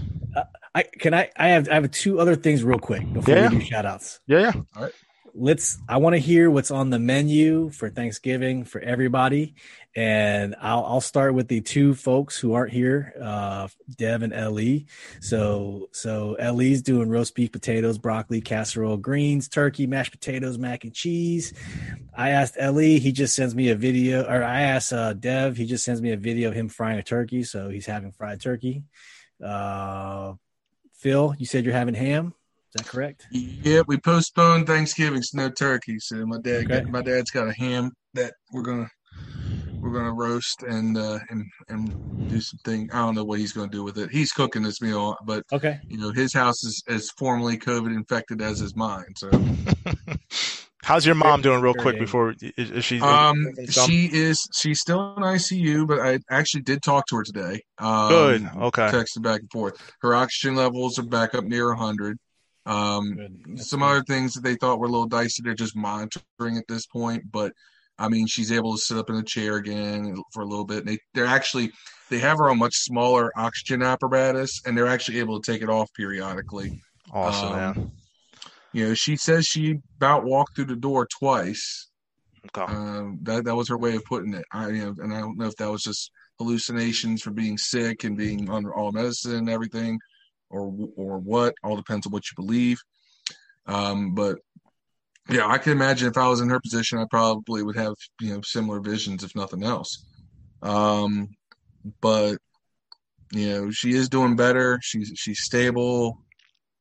I can I I have I have two other things real quick before Yeah. we do shout outs. Yeah, yeah. All right. Let's i want to hear what's on the menu for thanksgiving for everybody and i'll i'll start with the two folks who aren't here uh dev and Ellie. so so Ellie's doing roast beef potatoes broccoli casserole greens turkey mashed potatoes mac and cheese i asked Ellie, he just sends me a video or i asked uh dev he just sends me a video of him frying a turkey so he's having fried turkey uh phil you said you're having ham is that correct Yeah, we postponed Thanksgiving, so no turkey. So my dad, Okay. my dad's got a ham that we're gonna we're gonna roast and uh, and and do something. I don't know what he's gonna do with it. He's cooking this meal, but okay you know his house is as formally COVID infected as is mine. So How's your mom doing, real quick? Before is, is she? um, she is she's still in ICU, but I actually did talk to her today. Um, Good. Okay. Texted back and forth. Her oxygen levels are back up near hundred. Um, some good. other things that they thought were a little dicey. They're just monitoring at this point, but I mean, she's able to sit up in a chair again for a little bit. And they, they're actually they have her on much smaller oxygen apparatus, and they're actually able to take it off periodically. Awesome, um, man. You know, she says she about walked through the door twice. Okay. Um, that that was her way of putting it. I you know, and I don't know if that was just hallucinations from being sick and being under all medicine and everything, or or what. All depends on what you believe. Um, but yeah, I can imagine if I was in her position, I probably would have you know similar visions, if nothing else. Um, but you know, she is doing better. She's she's stable.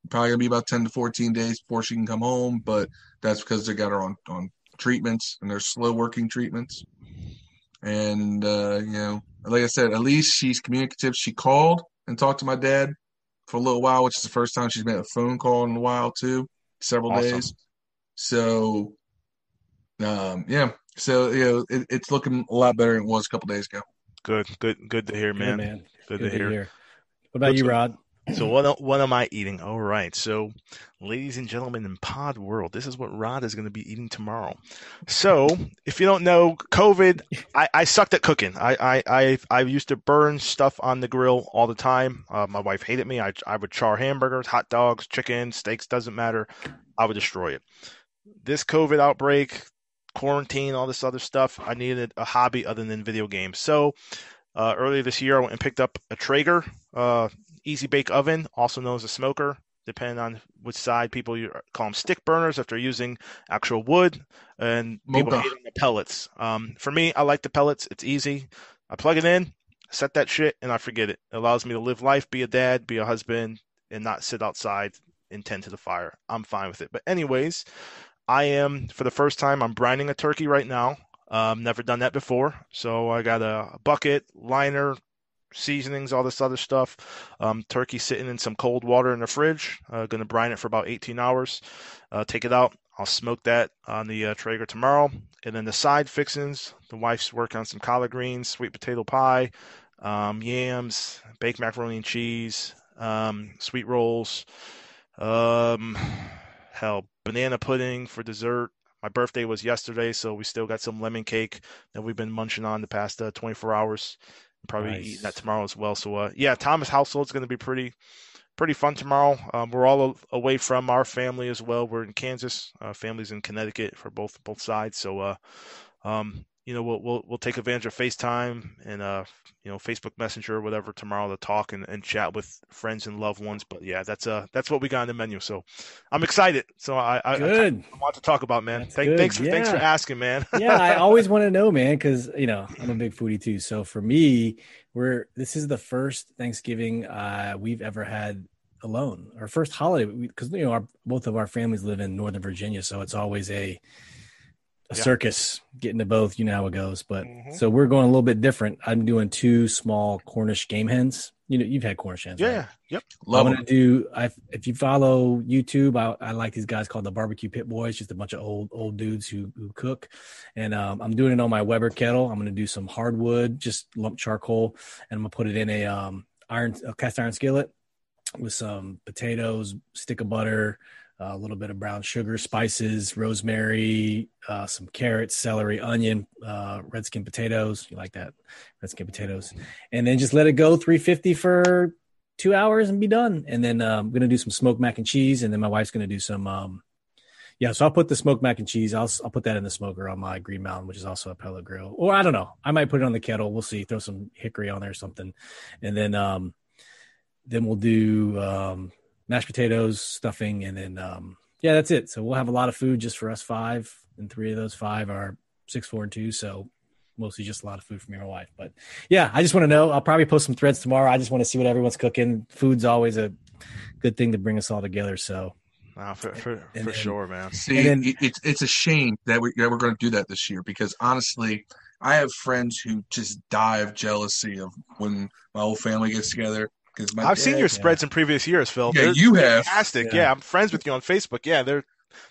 Probably gonna be about ten to fourteen days before she can come home, but that's because they got her on on treatments and they're slow working treatments. And uh, you know, like I said, at least she's communicative. She called and talked to my dad for a little while, which is the first time she's made a phone call in a while too, several Awesome. days. So, um, yeah. So you know, it, it's looking a lot better than it was a couple days ago. Good. Good. Good to hear, Good, man. man. Good, to hear. What about you, Rod? So what what am I eating? All right. So, ladies and gentlemen in Pod World, this is what Rod is going to be eating tomorrow. So, if you don't know, COVID, I, I sucked at cooking. I, I I used to burn stuff on the grill all the time. Uh, my wife hated me. I I would char hamburgers, hot dogs, chicken, steaks, doesn't matter. I would destroy it. This COVID outbreak, quarantine, all this other stuff, I needed a hobby other than video games. So, uh, earlier this year, I went and picked up a Traeger uh, easy bake oven, also known as a smoker. depending on which side people you call them stick burners if they're using actual wood, and people Mocha. hate on the pellets. Um, for me, I like the pellets. It's easy. I plug it in, set that shit, and I forget it. It allows me to live life, be a dad, be a husband, and not sit outside and tend to the fire. I'm fine with it. But anyways, I am for the first time. I'm brining a turkey right now. Um, never done that before, so I got a bucket, liner, seasonings, all this other stuff. Um, turkey sitting in some cold water in the fridge. Uh, gonna brine it for about 18 hours. Uh, take it out. I'll smoke that on the uh, Traeger tomorrow, and then the side fixings. The wife's working on some collard greens, sweet potato pie, um, yams, baked macaroni and cheese, um, sweet rolls. Um, hell, banana pudding for dessert. My birthday was yesterday, so we still got some lemon cake that we've been munching on the past uh, 24 hours. Probably Nice. eating that tomorrow as well. So, uh, yeah, Thomas household's going to be pretty, pretty fun tomorrow. Um, we're all a- away from our family as well. We're in Kansas. Uh, families in Connecticut for both both sides. So, uh, um, you know, we'll we'll we'll take advantage of FaceTime and uh, you know, Facebook Messenger or whatever tomorrow to talk and, and chat with friends and loved ones. But yeah, that's uh that's what we got on the menu. So I'm excited. So I I, I, Good. I want to talk about man. Thank, thanks for thanks for asking, man. yeah, I always want to know, man, because you know I'm a big foodie too. So for me, we're this is the first Thanksgiving uh, we've ever had alone, our first holiday, because you know our both of our families live in Northern Virginia, so it's always a a Yeah. circus getting to both. You know how it goes, but Mhm. so we're going a little bit different. I'm doing two small Cornish game hens. You know, you've had Cornish hens, right? yeah. Yep. Love I'm gonna do. I if you follow YouTube, I, I like these guys called the Barbecue Pit Boys. Just a bunch of old old dudes who who cook, and um, I'm doing it on my Weber kettle. I'm gonna do some hardwood, just lump charcoal, and I'm gonna put it in a um iron a cast iron skillet with some potatoes, stick of butter, a little bit of brown sugar, spices, rosemary, uh, some carrots, celery, onion, uh, red skin potatoes. You like that? Red skin potatoes, and then just let it go 350 for two hours and be done. And then uh, I'm gonna do some smoked mac and cheese, and then my wife's gonna do some. Um, yeah, so I'll put the smoked mac and cheese. I'll I'll put that in the smoker on my Green Mountain, which is also a pellet grill. Or I don't know. I might put it on the kettle. We'll see. Throw some hickory on there or something, and then um, then we'll do um, mashed potatoes, stuffing, and then um, yeah, that's it. So we'll have a lot of food just for us five, and three of those five are six, four, and two. So mostly just a lot of food for me and my wife. But yeah, I just want to know. I'll probably post some threads tomorrow. I just want to see what everyone's cooking. Food's always a good thing to bring us all together. So Nah, for for, And for then- sure, man. See, then- it, it's it's a shame that we that we're going to do that this year because honestly, I have friends who just die of jealousy of when my whole family gets together. Because I've seen your spreads in previous years, Phil. Yeah, They're you have. fantastic. Yeah. Yeah. I'm friends with you on Facebook. Yeah, they're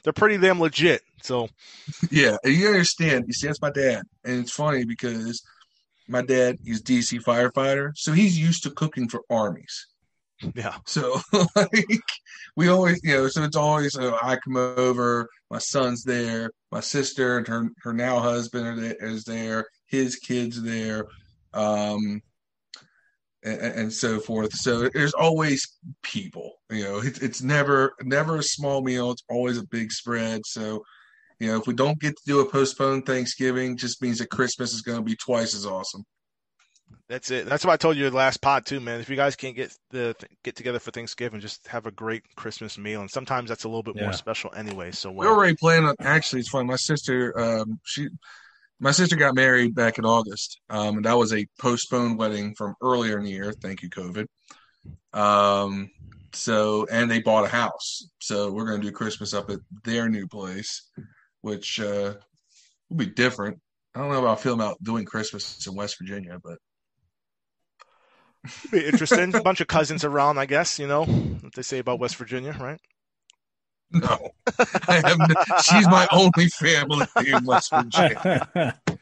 they're pretty damn legit. So Yeah, you understand. You see, that's my dad, and it's funny because my dad is DC firefighter, so he's used to cooking for armies. yeah, So like we always, you know, so it's always uh, I come over, my son's there, my sister and her her now husband are there, is there, his kids there, um, and, and so forth. So there's always people, you know. It's it's never never a small meal. It's always a big spread. So. You know, if we don't get to do a postponed Thanksgiving, just means that Christmas is going to be twice as awesome. that's it. That's what I told you the last pod too, man. If you guys can't get the get together for Thanksgiving, just have a great Christmas meal. And sometimes that's a little bit Yeah. more special anyway. So We uh, already planned on. Actually, it's funny. My sister, um, she, my sister got married back in August, um, and that was a postponed wedding from earlier in the year. Thank you, COVID. Um, so and they bought a house, so we're going to do Christmas up at their new place, which uh, will be different. I don't know how I feel about doing Christmas in West Virginia, but be interesting. a bunch of cousins around, I guess. You know what they say about West Virginia, right? No, I have. No, she's my only family in West Virginia.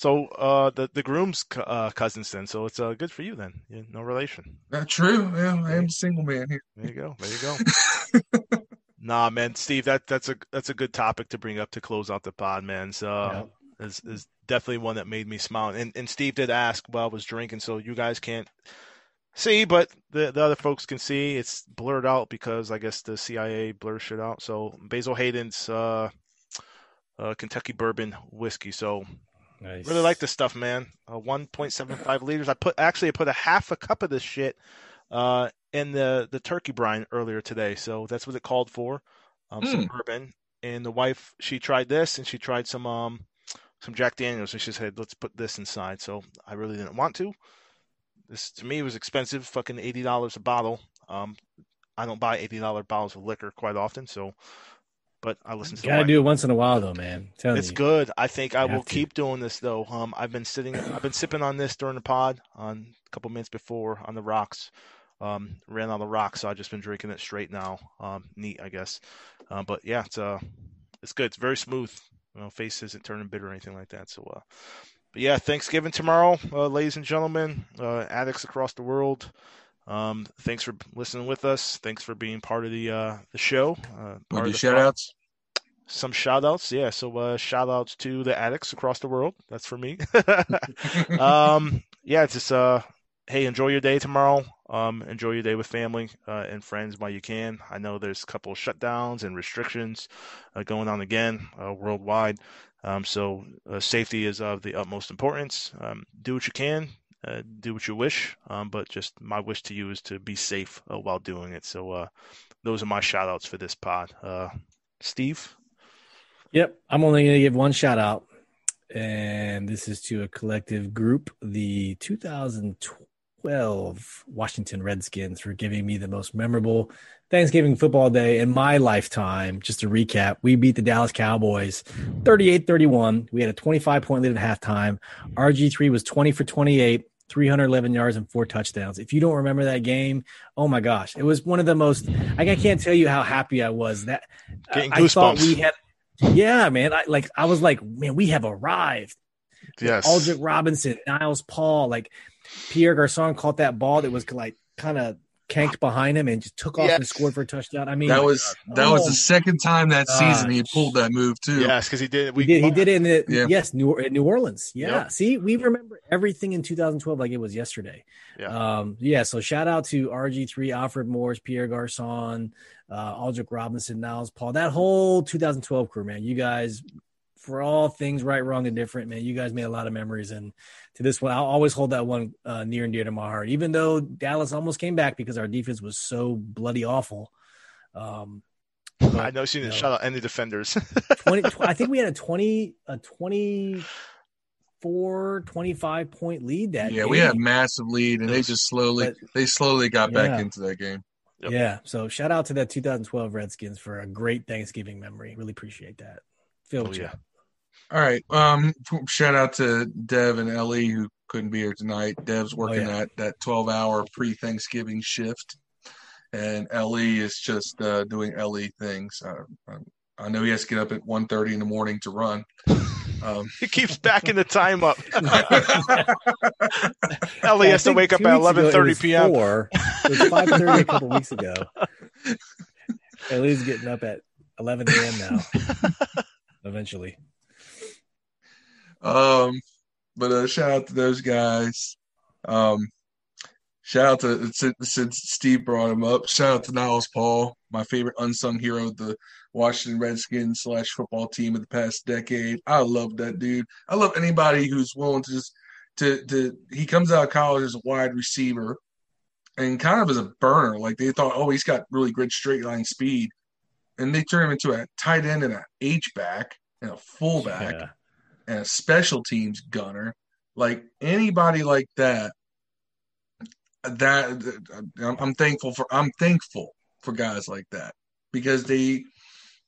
So uh, the the groom's co- uh, cousins then. So it's uh, good for you then. Yeah, no relation. Not true. Yeah, I am a single man here. There you go. There you go. nah, man, Steve, that that's a that's a good topic to bring up to close out the pod, man. So uh, is is definitely one that made me smile. And and Steve did ask while I was drinking, so you guys can't see, but the the other folks can see. It's blurred out because I guess the CIA blurs shit out. So Basil Hayden's uh, uh, Kentucky bourbon whiskey. So nice. Really like this stuff, man. Uh, 1.75 liters. I put actually I put a half a cup of this shit uh, and the the turkey brine earlier today. So that's what it called for. Um, Some Mm. bourbon. And the wife, she tried this, and she tried some um some Jack Daniels, and she said, "Let's put this inside." So I really didn't want to. This to me was expensive, fucking eighty dollars a bottle. Um, I don't buy eighty dollar bottles of liquor quite often, so. But I listen to the Gotta do it once in a while, though, man. I'm It's you. good. I think I will to. keep doing this though. Um, I've been sitting, I've been sipping on this during the pod on a couple minutes before on the rocks. Um, ran out of rocks, so I've just been drinking it straight now. Um, neat, I guess. Uh, but yeah, it's uh, it's good. It's very smooth. You know, face isn't turning bitter or anything like that. So, uh, but yeah, Thanksgiving tomorrow, uh, ladies and gentlemen, uh, addicts across the world. Um, thanks for listening with us. Thanks for being part of the uh, the show. Uh, part of the shout outs? some shout outs yeah so uh shout outs to the addicts across the world that's for me um yeah it's just uh hey enjoy your day tomorrow um enjoy your day with family uh, and friends while you can i know there's a couple of shutdowns and restrictions uh, going on again uh, worldwide um so uh, safety is of the utmost importance um do what you can uh, do what you wish um but just my wish to you is to be safe uh, while doing it so uh those are my shout outs for this pod uh steve Yep. I'm only going to give one shout out. And this is to a collective group, the 2012 Washington Redskins, for giving me the most memorable Thanksgiving football day in my lifetime. Just to recap, we beat the Dallas Cowboys 38 31. We had a 25 point lead at halftime. RG3 was 20 for 28. 311 yards and four touchdowns. If you don't remember that game, oh my gosh, it was one of the most. I can't tell you how happy I was. That Getting I, I thought we had. Yeah, man. I like. I was like, man, we have arrived. Yes. Aldrich Robinson, Niles Paul, like Pierre Garcon caught that ball that was like kind of canked behind him and just took off and scored for a touchdown. I mean, That was that was Oh the second time that season he pulled that move too. Yes, because he did. We he did. He did it in the Yeah. yes, New New Orleans. Yeah. Yep. See, we remember everything in 2012 like it was yesterday. Yeah. Um. Yeah. So shout out to RG3, Alfred Morris, Pierre Garcon, uh, Aldrich Robinson, Niles Paul, that whole 2012 crew, man. You guys, for all things right, wrong, and different, man. You guys made a lot of memories, and to this one, I'll always hold that one uh, near and dear to my heart. Even though Dallas almost came back because our defense was so bloody awful. Um. I know she didn't No. shout out any defenders. 20, tw- I think we had a 20 a 24 25 point lead that yeah, game. we had a massive lead, and they just slowly But- they slowly got Yeah. back into that game. Yep. yeah so shout out to that 2012 redskins for a great thanksgiving memory really appreciate that phil Oh, what you yeah. Got? All right. Um, shout out to Dev and Ellie who couldn't be here tonight. Dev's working yeah. that that twelve hour pre Thanksgiving shift, and Ellie is just uh, doing Ellie things. Uh, um, I know he has to get up at 1.30 in the morning to run. Um, he keeps backing the time up. I Ellie has to wake up at weeks ago it 11:30 p.m. four. it was 5.30 a couple weeks ago Ellie's getting up at 11 a.m now eventually Um, but uh, shout out to those guys. Um, shout out to since, Steve brought him up. Shout out to Niles Paul, my favorite unsung hero of the Washington Redskins slash football team of the past decade. I love that dude. I love anybody who's willing to just to to. He comes out of college as a wide receiver and kind of as a burner. Like they thought, oh, he's got really good straight line speed, and they turn him into a tight end and a H back and a fullback yeah. A special teams gunner, like anybody like that, that I'm, I'm thankful for. I'm thankful for guys like that because they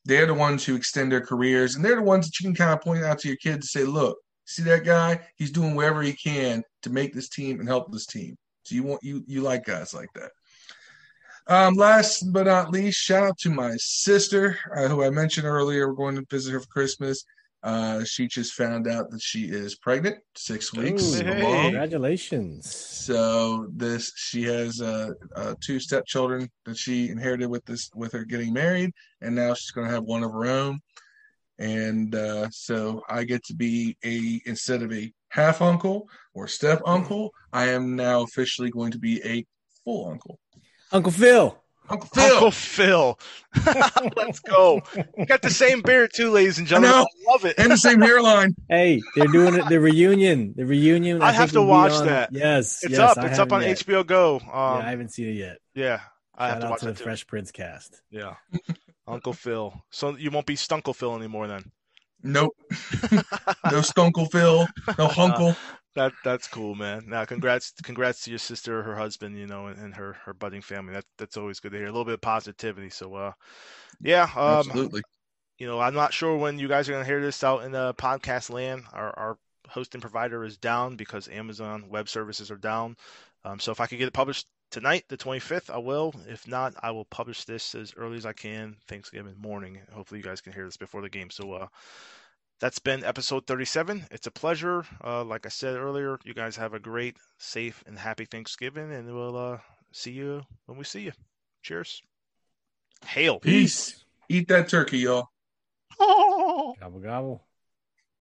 they're the ones who extend their careers, and they're the ones that you can kind of point out to your kids and say, "Look, see that guy? He's doing whatever he can to make this team and help this team." So you want you you like guys like that. Um, last but not least, shout out to my sister, uh, who I mentioned earlier. We're going to visit her for Christmas. Uh, she just found out that she is pregnant, six weeks Ooh, Hey. along. congratulations So this she has uh, uh, two stepchildren that she inherited with this with her getting married, and now she's going to have one of her own. And uh, so I get to be a instead of a half uncle or step uncle, I am now officially going to be a full uncle. uncle phil Uncle Phil. Uncle Phil. Let's go. Got the same beard too, ladies and gentlemen. I, know. love it. and the same hairline. Hey, they're doing it. The reunion. The reunion. I have to watch on- that. Yes, it's yes, up. I It's up on yet. HBO Go. Um, yeah, I haven't seen it yet. yeah, I have to watch to the too. Fresh Prince cast. Yeah, Uncle Phil. So you won't be Stunkle Phil anymore then. Nope. no Stunkle Phil. No Hunkle. That that's cool, man. Now, congrats, congrats to your sister, her husband, you know, and, and her her budding family. That that's always good to hear. A little bit of positivity. So, uh, yeah, um, Absolutely. you know, I'm not sure when you guys are gonna hear this out in the podcast land. Our our hosting provider is down because Amazon Web Services are down. Um, so if I could get it published tonight, the 25th, I will. If not, I will publish this as early as I can, Thanksgiving morning. Hopefully, you guys can hear this before the game. So, uh, that's been episode 37. It's a pleasure. Uh, like I said earlier, you guys have a great, safe, and happy Thanksgiving, and we'll uh, see you when we see you. Cheers. Hail. Peace. Eat that turkey, y'all. Gobble gobble.